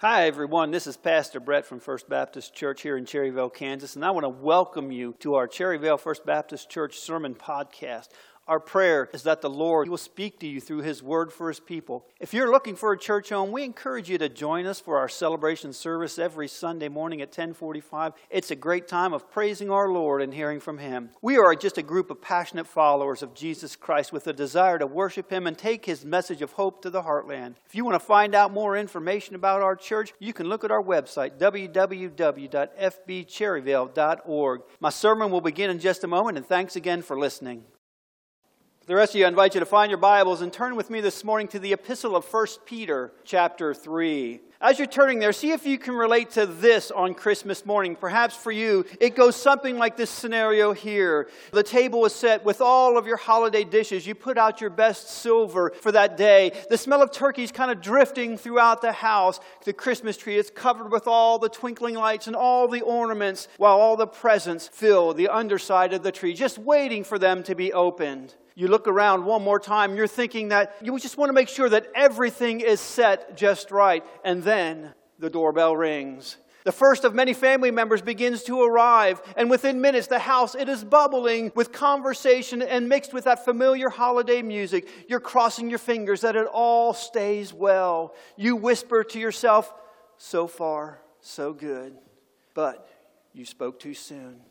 Hi, everyone. This is Pastor Brett from First Baptist Church here in Cherryvale, Kansas, and I want to welcome you to our Cherryvale First Baptist Church Sermon Podcast. Our prayer is that the Lord will speak to you through His word for His people. If you're looking for a church home, we encourage you to join us for our celebration service every Sunday morning at 1045. It's a great time of praising our Lord and hearing from Him. We are just a group of passionate followers of Jesus Christ with a desire to worship Him and take His message of hope to the heartland. If you want to find out more information about our church, you can look at our website, www.fbcherryvale.org. My sermon will begin in just a moment, and thanks again for listening. The rest of you, I invite you to find your Bibles and turn with me this morning to the epistle of 1 Peter, chapter 3. As you're turning there, see if you can relate to this on Christmas morning. Perhaps for you, it goes something like this scenario here. The table is set with all of your holiday dishes. You put out your best silver for that day. The smell of turkey is kind of drifting throughout the house. The Christmas tree is covered with all the twinkling lights and all the ornaments, while all the presents fill the underside of the tree, just waiting for them to be opened you look around one more time, you're thinking that you just want to make sure that everything is set just right. And then the doorbell rings. The first of many family members begins to arrive, and within minutes, the house it is bubbling with conversation and mixed with that familiar holiday music. You're crossing your fingers that it all stays well. You whisper to yourself, "So far, so good," but you spoke too soon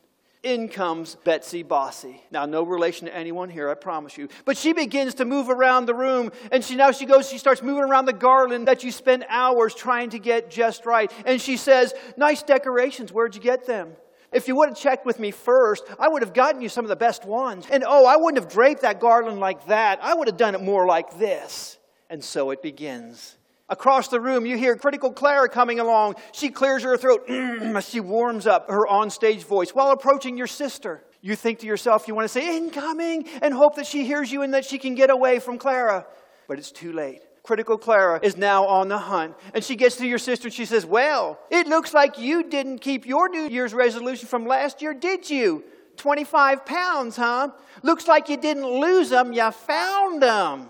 in comes Betsy Bossy. Now, no relation to anyone here, I promise you. But she begins to move around the room, and she now she goes, she starts moving around the garland that you spent hours trying to get just right. And she says, Nice decorations, where'd you get them? If you would have checked with me first, I would have gotten you some of the best ones. And oh, I wouldn't have draped that garland like that. I would have done it more like this. And so it begins. Across the room, you hear critical Clara coming along. She clears her throat as she warms up her onstage voice while approaching your sister. You think to yourself, you want to say, incoming, and hope that she hears you and that she can get away from Clara. But it's too late. Critical Clara is now on the hunt. And she gets to your sister and she says, Well, it looks like you didn't keep your New Year's resolution from last year, did you? 25 pounds, huh? Looks like you didn't lose them, you found them.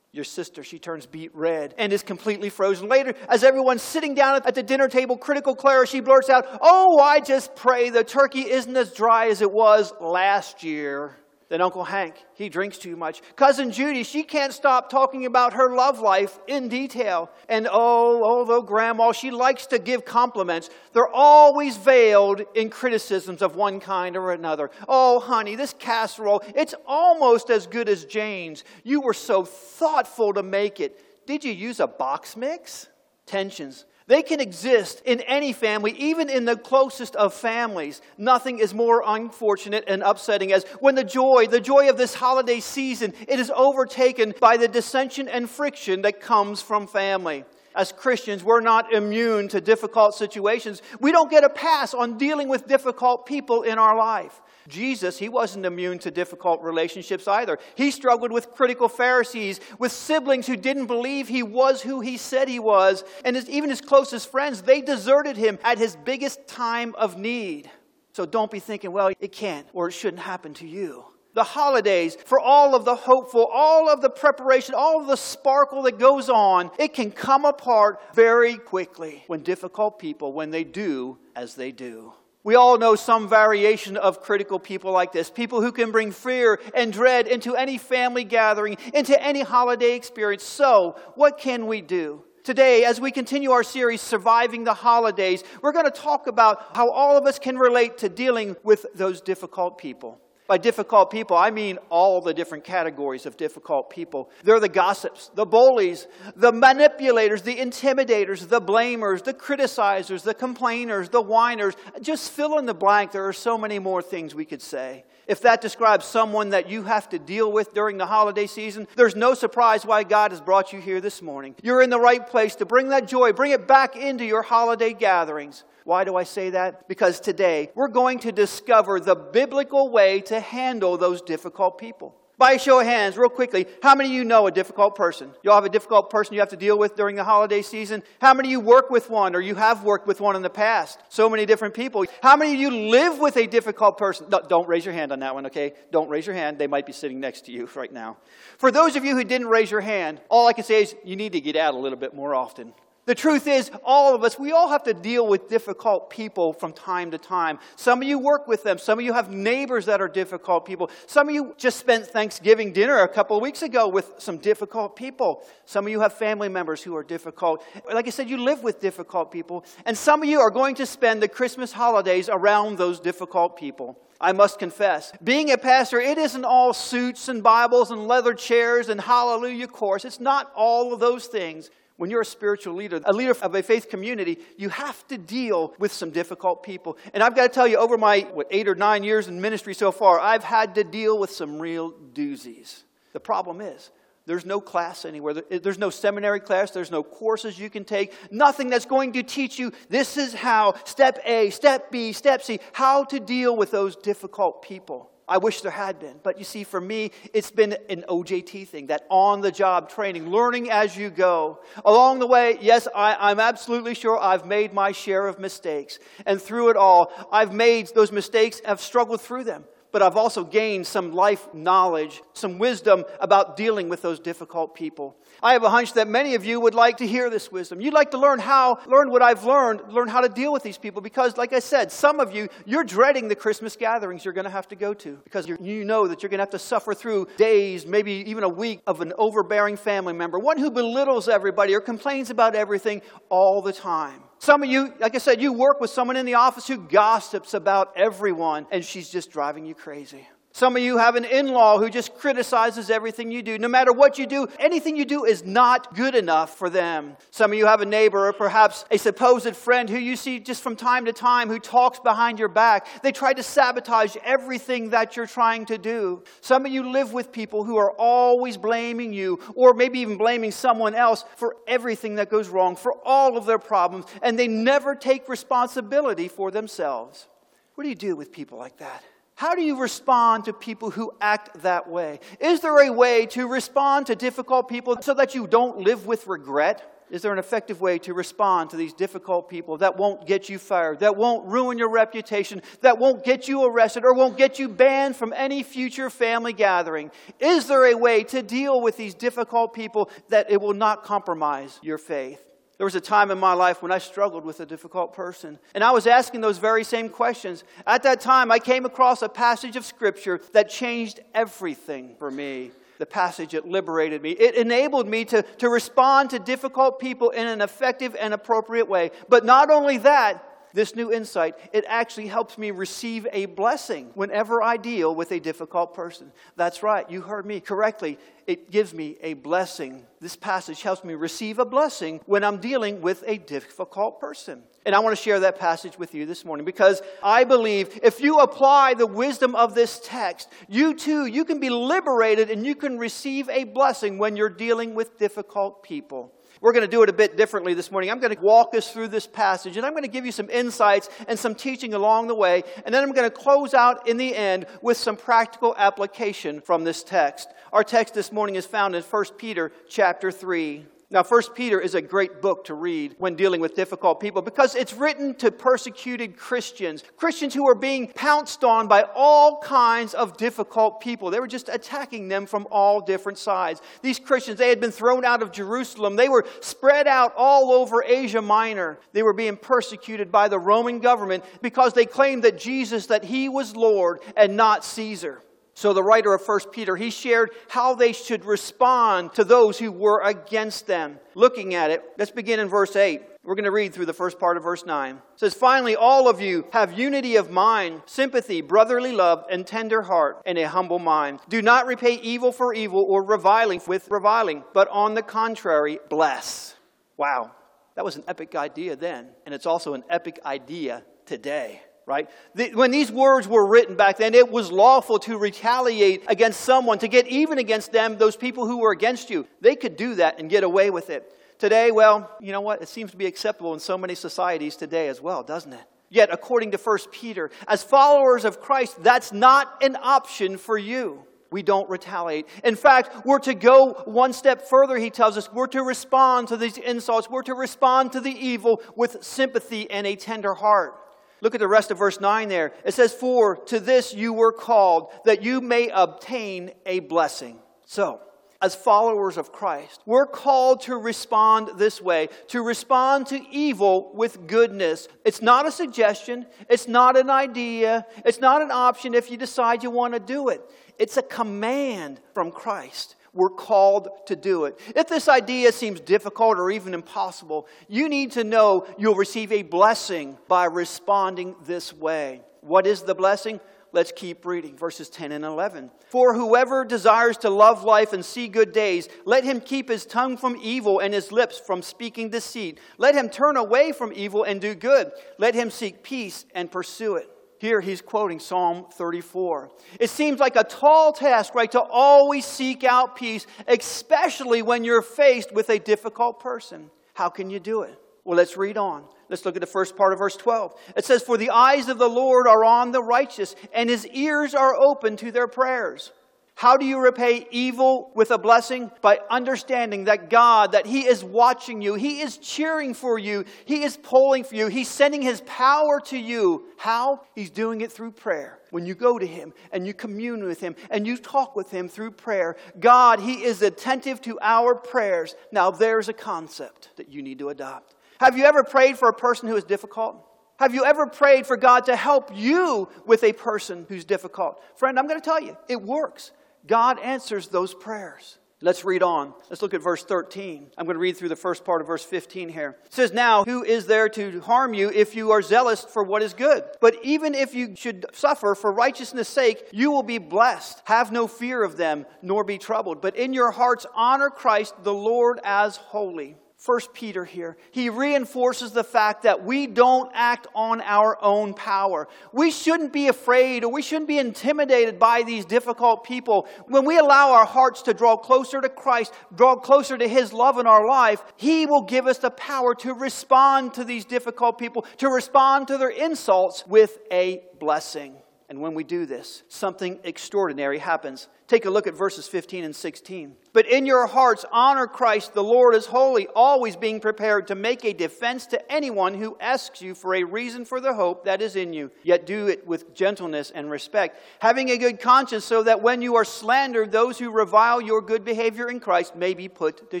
Your sister, she turns beet red and is completely frozen. Later, as everyone's sitting down at the dinner table, critical Clara, she blurts out, Oh, I just pray the turkey isn't as dry as it was last year. Then Uncle Hank, he drinks too much. Cousin Judy, she can't stop talking about her love life in detail. And oh, although Grandma, she likes to give compliments, they're always veiled in criticisms of one kind or another. Oh, honey, this casserole, it's almost as good as Jane's. You were so thoughtful to make it. Did you use a box mix? Tensions they can exist in any family, even in the closest of families. Nothing is more unfortunate and upsetting as when the joy, the joy of this holiday season, it is overtaken by the dissension and friction that comes from family. As Christians, we're not immune to difficult situations. We don't get a pass on dealing with difficult people in our life. Jesus, he wasn't immune to difficult relationships either. He struggled with critical Pharisees, with siblings who didn't believe he was who he said he was, and his, even his closest friends, they deserted him at his biggest time of need. So don't be thinking, well, it can't or it shouldn't happen to you. The holidays, for all of the hopeful, all of the preparation, all of the sparkle that goes on, it can come apart very quickly when difficult people, when they do as they do. We all know some variation of critical people like this people who can bring fear and dread into any family gathering, into any holiday experience. So, what can we do? Today, as we continue our series, Surviving the Holidays, we're going to talk about how all of us can relate to dealing with those difficult people. By difficult people, I mean all the different categories of difficult people. They're the gossips, the bullies, the manipulators, the intimidators, the blamers, the criticizers, the complainers, the whiners. Just fill in the blank. There are so many more things we could say. If that describes someone that you have to deal with during the holiday season, there's no surprise why God has brought you here this morning. You're in the right place to bring that joy, bring it back into your holiday gatherings. Why do I say that? Because today we're going to discover the biblical way to handle those difficult people. By a show of hands, real quickly, how many of you know a difficult person? You all have a difficult person you have to deal with during the holiday season? How many of you work with one or you have worked with one in the past? So many different people. How many of you live with a difficult person? No, don't raise your hand on that one, okay? Don't raise your hand. They might be sitting next to you right now. For those of you who didn't raise your hand, all I can say is you need to get out a little bit more often. The truth is, all of us, we all have to deal with difficult people from time to time. Some of you work with them. Some of you have neighbors that are difficult people. Some of you just spent Thanksgiving dinner a couple of weeks ago with some difficult people. Some of you have family members who are difficult. Like I said, you live with difficult people. And some of you are going to spend the Christmas holidays around those difficult people. I must confess. Being a pastor, it isn't all suits and Bibles and leather chairs and hallelujah chorus. It's not all of those things when you're a spiritual leader, a leader of a faith community, you have to deal with some difficult people. And I've got to tell you, over my what, eight or nine years in ministry so far, I've had to deal with some real doozies. The problem is, there's no class anywhere. There's no seminary class. There's no courses you can take. Nothing that's going to teach you this is how, step A, step B, step C, how to deal with those difficult people. I wish there had been. But you see, for me, it's been an OJT thing, that on the job training, learning as you go. Along the way, yes, I, am absolutely sure I've made my share of mistakes. And through it all, I've made those mistakes, I've struggled through them but I've also gained some life knowledge, some wisdom about dealing with those difficult people. I have a hunch that many of you would like to hear this wisdom. You'd like to learn how, learn what I've learned, learn how to deal with these people because, like I said, some of you, you're dreading the Christmas gatherings you're going to have to go to because you know that you're going to have to suffer through days, maybe even a week of an overbearing family member, one who belittles everybody or complains about everything all the time. Some of you, like I said, you work with someone in the office who gossips about everyone and she's just driving you crazy. Some of you have an in law who just criticizes everything you do. No matter what you do, anything you do is not good enough for them. Some of you have a neighbor or perhaps a supposed friend who you see just from time to time who talks behind your back. They try to sabotage everything that you're trying to do. Some of you live with people who are always blaming you or maybe even blaming someone else for everything that goes wrong, for all of their problems, and they never take responsibility for themselves. What do you do with people like that? How do you respond to people who act that way? Is there a way to respond to difficult people so that you don't live with regret? Is there an effective way to respond to these difficult people that won't get you fired, that won't ruin your reputation, that won't get you arrested, or won't get you banned from any future family gathering? Is there a way to deal with these difficult people that it will not compromise your faith? There was a time in my life when I struggled with a difficult person, and I was asking those very same questions. At that time, I came across a passage of Scripture that changed everything for me. The passage that liberated me. It enabled me to, to respond to difficult people in an effective and appropriate way. But not only that, this new insight, it actually helps me receive a blessing whenever I deal with a difficult person. That's right, you heard me correctly. It gives me a blessing. This passage helps me receive a blessing when I'm dealing with a difficult person. And I want to share that passage with you this morning because I believe if you apply the wisdom of this text, you too, you can be liberated and you can receive a blessing when you're dealing with difficult people. We're going to do it a bit differently this morning. I'm going to walk us through this passage and I'm going to give you some insights and some teaching along the way. And then I'm going to close out in the end with some practical application from this text. Our text this morning is found in 1 Peter chapter 3. Now, First Peter is a great book to read when dealing with difficult people because it's written to persecuted Christians, Christians who are being pounced on by all kinds of difficult people. They were just attacking them from all different sides. These Christians, they had been thrown out of Jerusalem. They were spread out all over Asia Minor. They were being persecuted by the Roman government because they claimed that Jesus, that he was Lord and not Caesar. So the writer of 1 Peter, he shared how they should respond to those who were against them. Looking at it, let's begin in verse 8. We're going to read through the first part of verse 9. It says, Finally, all of you have unity of mind, sympathy, brotherly love, and tender heart, and a humble mind. Do not repay evil for evil or reviling with reviling, but on the contrary, bless. Wow, that was an epic idea then, and it's also an epic idea today right? The, when these words were written back then, it was lawful to retaliate against someone, to get even against them, those people who were against you. They could do that and get away with it. Today, well, you know what? It seems to be acceptable in so many societies today as well, doesn't it? Yet, according to 1 Peter, as followers of Christ, that's not an option for you. We don't retaliate. In fact, we're to go one step further, he tells us. We're to respond to these insults. We're to respond to the evil with sympathy and a tender heart. Look at the rest of verse 9 there. It says, For to this you were called, that you may obtain a blessing. So, as followers of Christ, we're called to respond this way, to respond to evil with goodness. It's not a suggestion, it's not an idea, it's not an option if you decide you want to do it. It's a command from Christ. We're called to do it. If this idea seems difficult or even impossible, you need to know you'll receive a blessing by responding this way. What is the blessing? Let's keep reading verses 10 and 11. For whoever desires to love life and see good days, let him keep his tongue from evil and his lips from speaking deceit. Let him turn away from evil and do good. Let him seek peace and pursue it. Here he's quoting Psalm 34. It seems like a tall task, right, to always seek out peace, especially when you're faced with a difficult person. How can you do it? Well, let's read on. Let's look at the first part of verse 12. It says, For the eyes of the Lord are on the righteous, and his ears are open to their prayers. How do you repay evil with a blessing? By understanding that God, that He is watching you, He is cheering for you, He is pulling for you, He's sending His power to you. How? He's doing it through prayer. When you go to Him and you commune with Him and you talk with Him through prayer, God, He is attentive to our prayers. Now, there's a concept that you need to adopt. Have you ever prayed for a person who is difficult? Have you ever prayed for God to help you with a person who's difficult? Friend, I'm going to tell you, it works. God answers those prayers. Let's read on. Let's look at verse 13. I'm going to read through the first part of verse 15 here. It says, Now, who is there to harm you if you are zealous for what is good? But even if you should suffer for righteousness' sake, you will be blessed. Have no fear of them, nor be troubled. But in your hearts, honor Christ the Lord as holy. First Peter here, he reinforces the fact that we don't act on our own power. We shouldn't be afraid or we shouldn't be intimidated by these difficult people. When we allow our hearts to draw closer to Christ, draw closer to his love in our life, he will give us the power to respond to these difficult people, to respond to their insults with a blessing. And when we do this, something extraordinary happens. Take a look at verses 15 and 16. But in your hearts, honor Christ, the Lord is holy, always being prepared to make a defense to anyone who asks you for a reason for the hope that is in you. Yet do it with gentleness and respect, having a good conscience, so that when you are slandered, those who revile your good behavior in Christ may be put to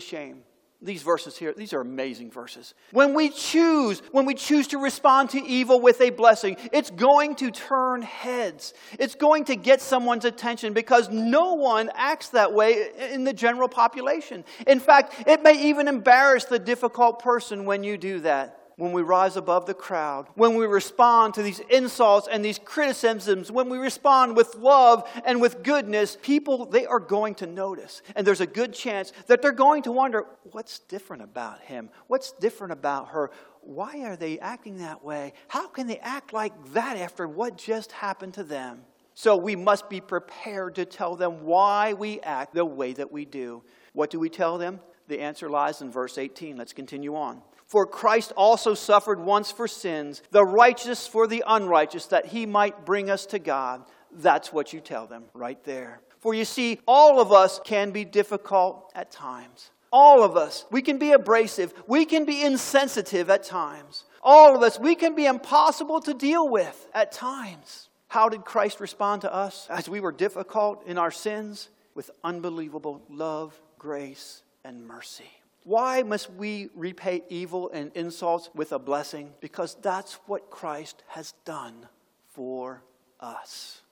shame these verses here these are amazing verses. When we choose when we choose to respond to evil with a blessing it's going to turn heads. It's going to get someone's attention because no one acts that way in the general population. In fact it may even embarrass the difficult person when you do that when we rise above the crowd, when we respond to these insults and these criticisms, when we respond with love and with goodness, people, they are going to notice. And there's a good chance that they're going to wonder what's different about him? What's different about her? Why are they acting that way? How can they act like that after what just happened to them? So we must be prepared to tell them why we act the way that we do. What do we tell them? The answer lies in verse 18. Let's continue on. For Christ also suffered once for sins, the righteous for the unrighteous, that he might bring us to God. That's what you tell them right there. For you see, all of us can be difficult at times. All of us. We can be abrasive. We can be insensitive at times. All of us. We can be impossible to deal with at times. How did Christ respond to us as we were difficult in our sins? With unbelievable love, grace, and mercy. Why must we repay evil and insults with a blessing? Because that's what Christ has done for us.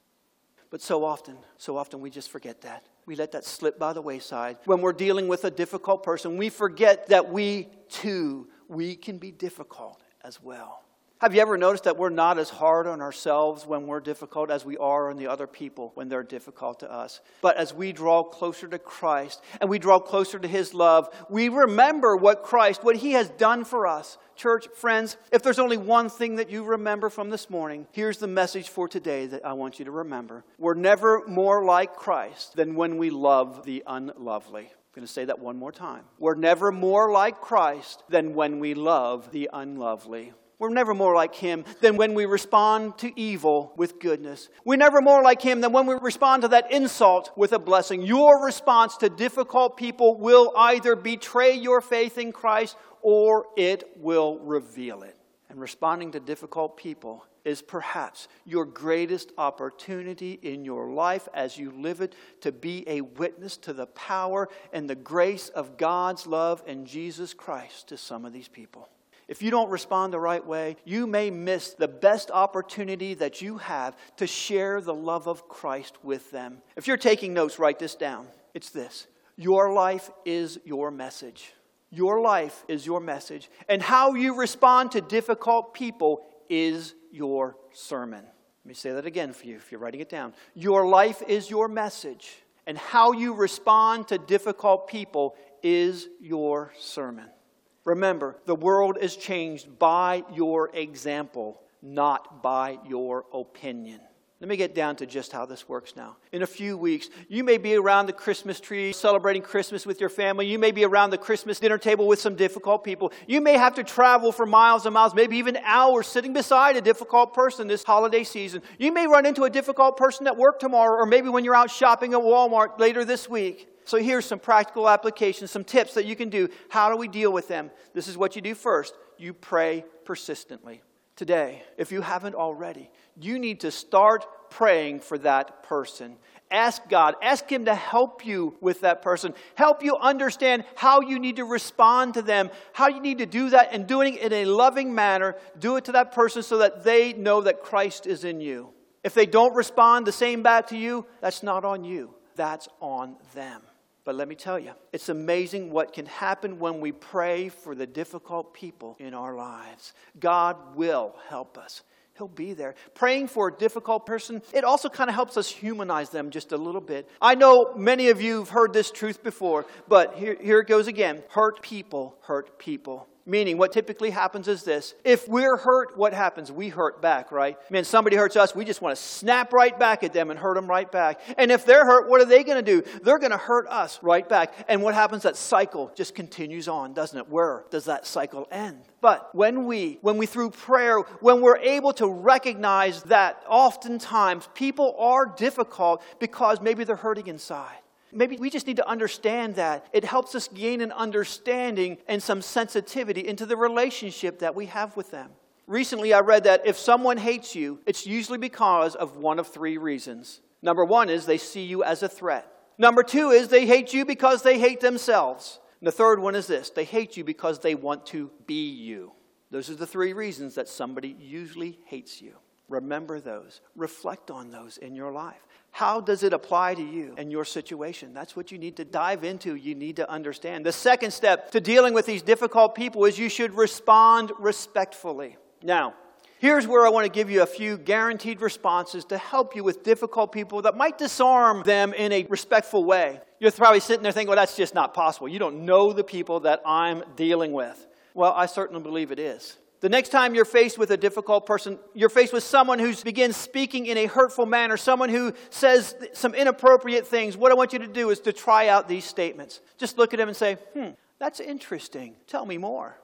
But so often, so often we just forget that. We let that slip by the wayside. When we're dealing with a difficult person, we forget that we too, we can be difficult as well. Have you ever noticed that we're not as hard on ourselves when we're difficult as we are on the other people when they're difficult to us? But as we draw closer to Christ and we draw closer to His love, we remember what Christ, what He has done for us. Church, friends, if there's only one thing that you remember from this morning, here's the message for today that I want you to remember. We're never more like Christ than when we love the unlovely. I'm going to say that one more time. We're never more like Christ than when we love the unlovely. We're never more like him than when we respond to evil with goodness. We're never more like him than when we respond to that insult with a blessing. Your response to difficult people will either betray your faith in Christ or it will reveal it. And responding to difficult people is perhaps your greatest opportunity in your life as you live it to be a witness to the power and the grace of God's love in Jesus Christ to some of these people. If you don't respond the right way, you may miss the best opportunity that you have to share the love of Christ with them. If you're taking notes, write this down. It's this Your life is your message. Your life is your message. And how you respond to difficult people is your sermon. Let me say that again for you if you're writing it down. Your life is your message. And how you respond to difficult people is your sermon. Remember, the world is changed by your example, not by your opinion. Let me get down to just how this works now. In a few weeks, you may be around the Christmas tree celebrating Christmas with your family. You may be around the Christmas dinner table with some difficult people. You may have to travel for miles and miles, maybe even hours, sitting beside a difficult person this holiday season. You may run into a difficult person at work tomorrow, or maybe when you're out shopping at Walmart later this week. So here's some practical applications, some tips that you can do. How do we deal with them? This is what you do first you pray persistently today, if you haven't already, you need to start praying for that person. Ask God, ask Him to help you with that person, help you understand how you need to respond to them, how you need to do that, and doing it in a loving manner. Do it to that person so that they know that Christ is in you. If they don't respond the same back to you, that's not on you, that's on them. But let me tell you, it's amazing what can happen when we pray for the difficult people in our lives. God will help us. He'll be there. Praying for a difficult person, it also kind of helps us humanize them just a little bit. I know many of you have heard this truth before, but here, here it goes again. Hurt people hurt people. Meaning, what typically happens is this if we're hurt, what happens? We hurt back, right? I mean, somebody hurts us, we just want to snap right back at them and hurt them right back. And if they're hurt, what are they going to do? They're going to hurt us right back. And what happens? That cycle just continues on, doesn't it? Where does that cycle end? But when we, when we through prayer, when we're able to recognize that oftentimes people are difficult because maybe they're hurting inside. Maybe we just need to understand that. It helps us gain an understanding and some sensitivity into the relationship that we have with them. Recently, I read that if someone hates you, it's usually because of one of three reasons. Number one is they see you as a threat. Number two is they hate you because they hate themselves. And the third one is this they hate you because they want to be you. Those are the three reasons that somebody usually hates you. Remember those. Reflect on those in your life. How does it apply to you and your situation? That's what you need to dive into. You need to understand. The second step to dealing with these difficult people is you should respond respectfully. Now, here's where I want to give you a few guaranteed responses to help you with difficult people that might disarm them in a respectful way. You're probably sitting there thinking, well, that's just not possible. You don't know the people that I'm dealing with. Well, I certainly believe it is. The next time you're faced with a difficult person, you're faced with someone who begins speaking in a hurtful manner, someone who says some inappropriate things, what I want you to do is to try out these statements. Just look at them and say, hmm, that's interesting. Tell me more.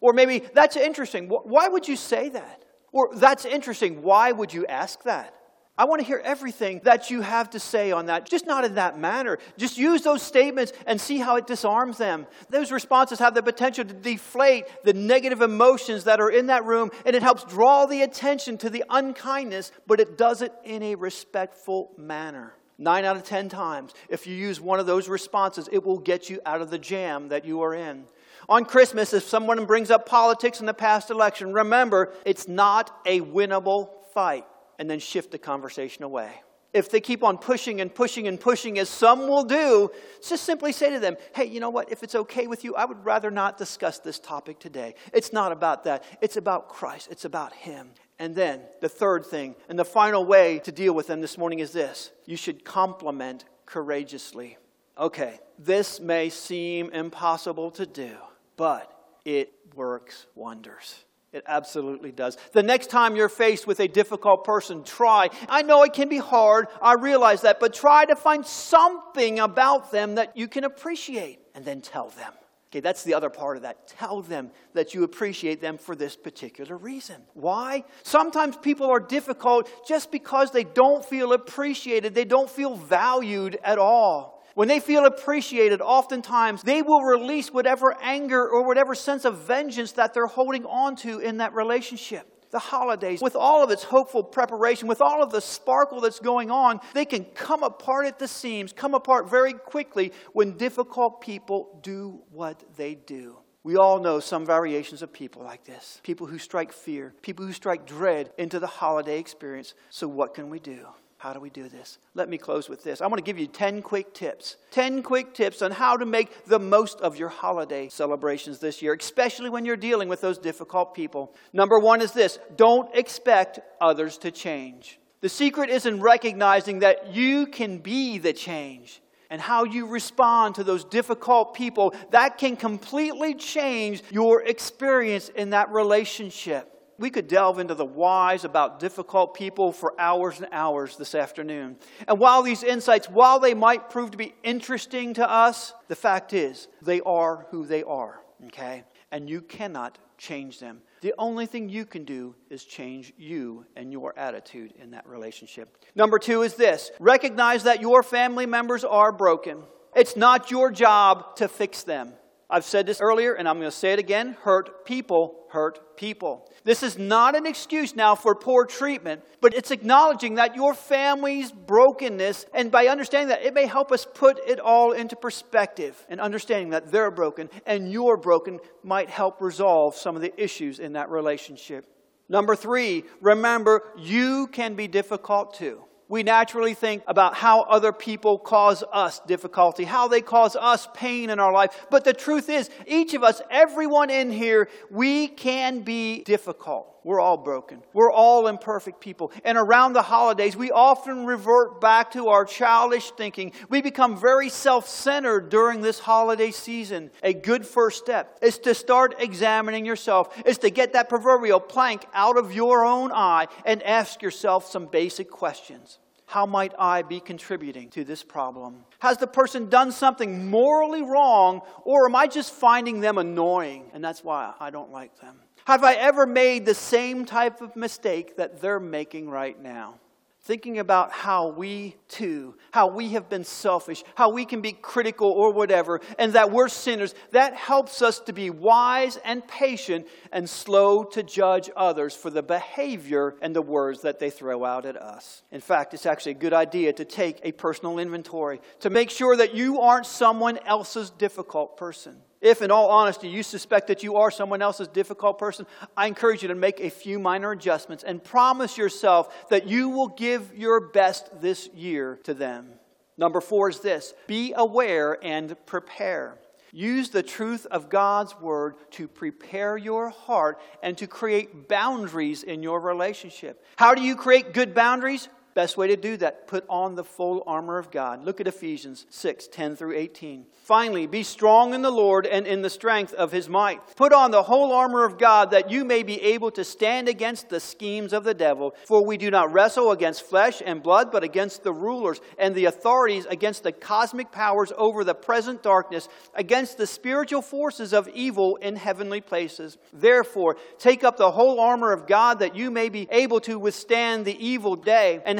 Or maybe, that's interesting. Why would you say that? Or, that's interesting. Why would you ask that? I want to hear everything that you have to say on that, just not in that manner. Just use those statements and see how it disarms them. Those responses have the potential to deflate the negative emotions that are in that room, and it helps draw the attention to the unkindness, but it does it in a respectful manner. Nine out of ten times, if you use one of those responses, it will get you out of the jam that you are in. On Christmas, if someone brings up politics in the past election, remember, it's not a winnable fight and then shift the conversation away. If they keep on pushing and pushing and pushing, as some will do, just simply say to them, hey, you know what? If it's okay with you, I would rather not discuss this topic today. It's not about that, it's about Christ, it's about Him. And then the third thing, and the final way to deal with them this morning is this you should compliment courageously. Okay, this may seem impossible to do, but it works wonders. It absolutely does. The next time you're faced with a difficult person, try. I know it can be hard, I realize that, but try to find something about them that you can appreciate and then tell them. Okay, that's the other part of that. Tell them that you appreciate them for this particular reason. Why? Sometimes people are difficult just because they don't feel appreciated, they don't feel valued at all. When they feel appreciated, oftentimes they will release whatever anger or whatever sense of vengeance that they're holding on to in that relationship the holidays, with all of its hopeful preparation, with all of the sparkle that's going on, they can come apart at the seams, come apart very quickly when difficult people do what they do. We all know some variations of people like this people who strike fear, people who strike dread into the holiday experience. So, what can we do? How do we do this? Let me close with this. I want to give you 10 quick tips. 10 quick tips on how to make the most of your holiday celebrations this year, especially when you're dealing with those difficult people. Number one is this don't expect others to change. The secret is in recognizing that you can be the change and how you respond to those difficult people, that can completely change your experience in that relationship. We could delve into the whys about difficult people for hours and hours this afternoon. And while these insights, while they might prove to be interesting to us, the fact is they are who they are, okay? And you cannot change them. The only thing you can do is change you and your attitude in that relationship. Number two is this recognize that your family members are broken. It's not your job to fix them. I've said this earlier and I'm going to say it again hurt people hurt people. This is not an excuse now for poor treatment, but it's acknowledging that your family's brokenness, and by understanding that, it may help us put it all into perspective. And understanding that they're broken and you're broken might help resolve some of the issues in that relationship. Number three, remember you can be difficult too we naturally think about how other people cause us difficulty, how they cause us pain in our life. But the truth is, each of us, everyone in here, we can be difficult. We're all broken. We're all imperfect people. And around the holidays, we often revert back to our childish thinking. We become very self centered during this holiday season. A good first step is to start examining yourself, is to get that proverbial plank out of your own eye and ask yourself some basic questions. How might I be contributing to this problem? Has the person done something morally wrong, or am I just finding them annoying and that's why I don't like them? Have I ever made the same type of mistake that they're making right now? Thinking about how we too, how we have been selfish, how we can be critical or whatever, and that we're sinners, that helps us to be wise and patient and slow to judge others for the behavior and the words that they throw out at us. In fact, it's actually a good idea to take a personal inventory to make sure that you aren't someone else's difficult person. If, in all honesty, you suspect that you are someone else's difficult person, I encourage you to make a few minor adjustments and promise yourself that you will give your best this year to them. Number four is this be aware and prepare. Use the truth of God's word to prepare your heart and to create boundaries in your relationship. How do you create good boundaries? Best way to do that, put on the full armor of God. Look at Ephesians 6 10 through 18. Finally, be strong in the Lord and in the strength of his might. Put on the whole armor of God that you may be able to stand against the schemes of the devil. For we do not wrestle against flesh and blood, but against the rulers and the authorities, against the cosmic powers over the present darkness, against the spiritual forces of evil in heavenly places. Therefore, take up the whole armor of God that you may be able to withstand the evil day, and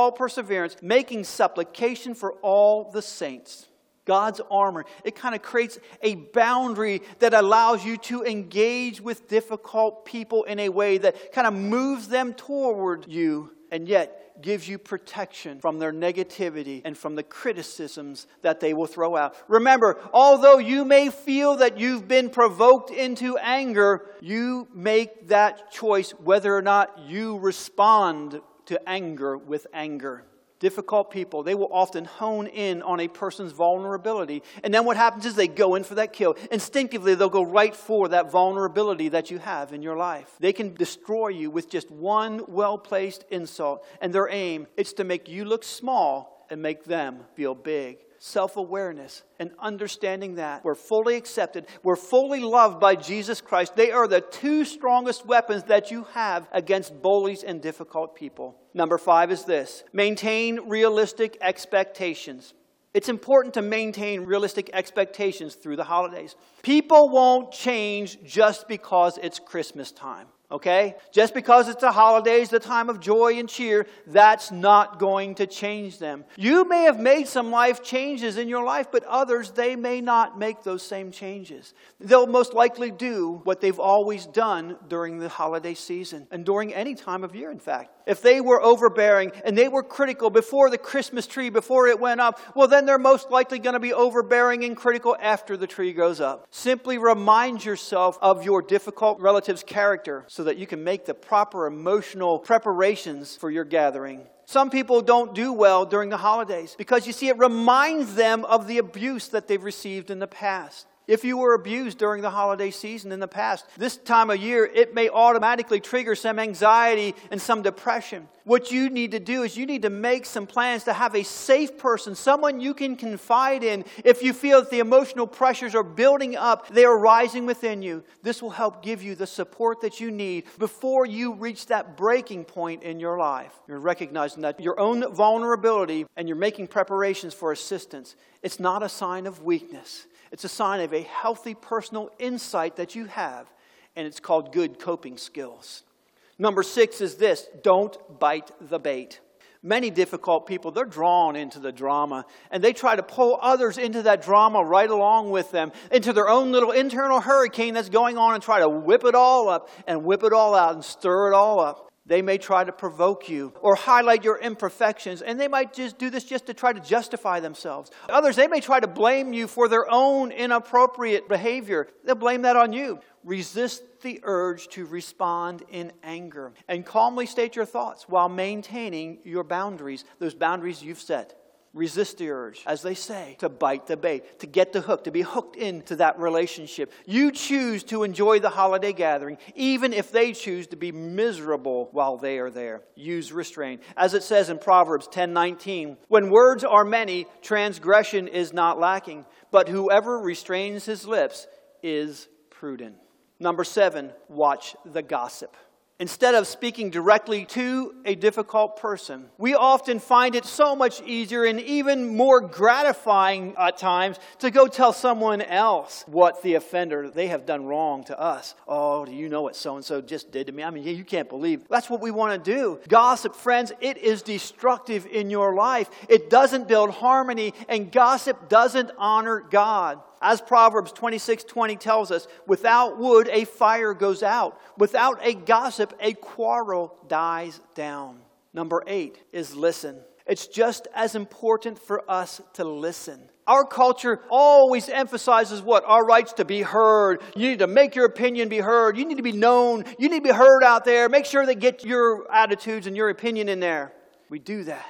perseverance, making supplication for all the saints. God's armor. It kind of creates a boundary that allows you to engage with difficult people in a way that kind of moves them toward you and yet gives you protection from their negativity and from the criticisms that they will throw out. Remember, although you may feel that you've been provoked into anger, you make that choice whether or not you respond to anger with anger difficult people, they will often hone in on a person's vulnerability. And then what happens is they go in for that kill. Instinctively, they'll go right for that vulnerability that you have in your life. They can destroy you with just one well placed insult. And their aim is to make you look small and make them feel big. Self awareness and understanding that we're fully accepted, we're fully loved by Jesus Christ. They are the two strongest weapons that you have against bullies and difficult people. Number five is this maintain realistic expectations. It's important to maintain realistic expectations through the holidays. People won't change just because it's Christmas time okay? Just because it's the holidays, the time of joy and cheer, that's not going to change them. You may have made some life changes in your life, but others, they may not make those same changes. They'll most likely do what they've always done during the holiday season and during any time of year, in fact. If they were overbearing and they were critical before the Christmas tree, before it went up, well, then they're most likely going to be overbearing and critical after the tree goes up. Simply remind yourself of your difficult relative's character so that you can make the proper emotional preparations for your gathering. Some people don't do well during the holidays because you see, it reminds them of the abuse that they've received in the past. If you were abused during the holiday season in the past, this time of year, it may automatically trigger some anxiety and some depression. What you need to do is you need to make some plans to have a safe person, someone you can confide in. If you feel that the emotional pressures are building up, they are rising within you. This will help give you the support that you need before you reach that breaking point in your life. You're recognizing that your own vulnerability and you're making preparations for assistance. It's not a sign of weakness. It's a sign of a healthy personal insight that you have, and it's called good coping skills. Number six is this don't bite the bait. Many difficult people, they're drawn into the drama and they try to pull others into that drama right along with them, into their own little internal hurricane that's going on and try to whip it all up and whip it all out and stir it all up. They may try to provoke you or highlight your imperfections, and they might just do this just to try to justify themselves. Others, they may try to blame you for their own inappropriate behavior. They'll blame that on you. Resist the urge to respond in anger and calmly state your thoughts while maintaining your boundaries, those boundaries you've set. Resist the urge, as they say, to bite the bait, to get the hook, to be hooked into that relationship. You choose to enjoy the holiday gathering, even if they choose to be miserable while they are there. Use restraint. As it says in Proverbs 10:19, when words are many, transgression is not lacking, but whoever restrains his lips is prudent. Number seven, watch the gossip instead of speaking directly to a difficult person. We often find it so much easier and even more gratifying at times to go tell someone else what the offender they have done wrong to us. Oh, do you know what so and so just did to me? I mean, you can't believe. That's what we want to do. Gossip, friends, it is destructive in your life. It doesn't build harmony and gossip doesn't honor God. As Proverbs 26 20 tells us, without wood, a fire goes out. Without a gossip, a quarrel dies down. Number eight is listen. It's just as important for us to listen. Our culture always emphasizes what? Our rights to be heard. You need to make your opinion be heard. You need to be known. You need to be heard out there. Make sure they get your attitudes and your opinion in there. We do that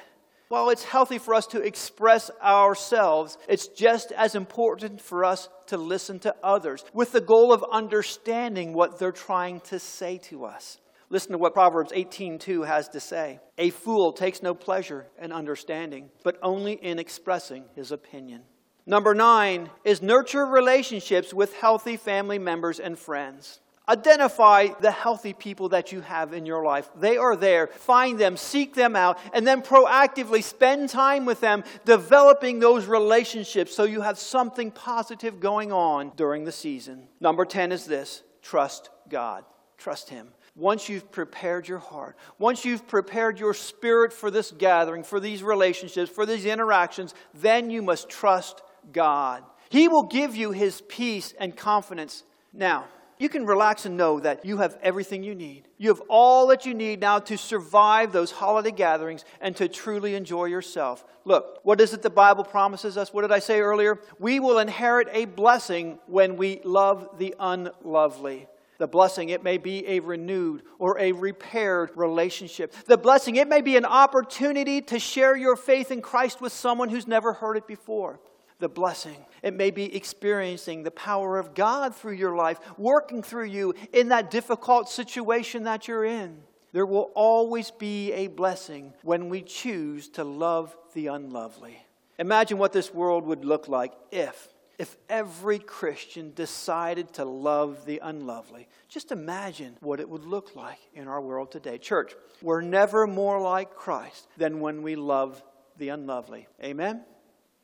while it's healthy for us to express ourselves, it's just as important for us to listen to others with the goal of understanding what they're trying to say to us. Listen to what Proverbs 18:2 has to say. A fool takes no pleasure in understanding, but only in expressing his opinion. Number 9 is nurture relationships with healthy family members and friends. Identify the healthy people that you have in your life. They are there. Find them, seek them out, and then proactively spend time with them, developing those relationships so you have something positive going on during the season. Number 10 is this trust God. Trust Him. Once you've prepared your heart, once you've prepared your spirit for this gathering, for these relationships, for these interactions, then you must trust God. He will give you His peace and confidence. Now, you can relax and know that you have everything you need. You have all that you need now to survive those holiday gatherings and to truly enjoy yourself. Look, what is it the Bible promises us? What did I say earlier? We will inherit a blessing when we love the unlovely. The blessing, it may be a renewed or a repaired relationship. The blessing, it may be an opportunity to share your faith in Christ with someone who's never heard it before the blessing. It may be experiencing the power of God through your life, working through you in that difficult situation that you're in. There will always be a blessing when we choose to love the unlovely. Imagine what this world would look like if if every Christian decided to love the unlovely. Just imagine what it would look like in our world today. Church, we're never more like Christ than when we love the unlovely. Amen?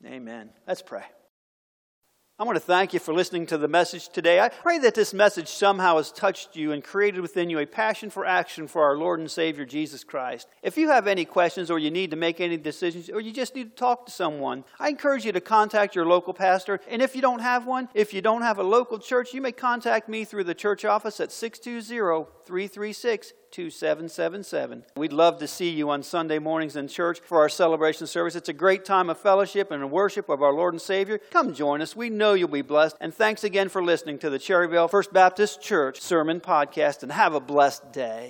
Amen. Let's pray. I want to thank you for listening to the message today. I pray that this message somehow has touched you and created within you a passion for action for our Lord and Savior Jesus Christ. If you have any questions or you need to make any decisions or you just need to talk to someone, I encourage you to contact your local pastor. And if you don't have one, if you don't have a local church, you may contact me through the church office at 620 336 2777. We'd love to see you on Sunday mornings in church for our celebration service. It's a great time of fellowship and worship of our Lord and Savior. Come join us. We know you'll be blessed. And thanks again for listening to the Cherryvale First Baptist Church Sermon Podcast, and have a blessed day.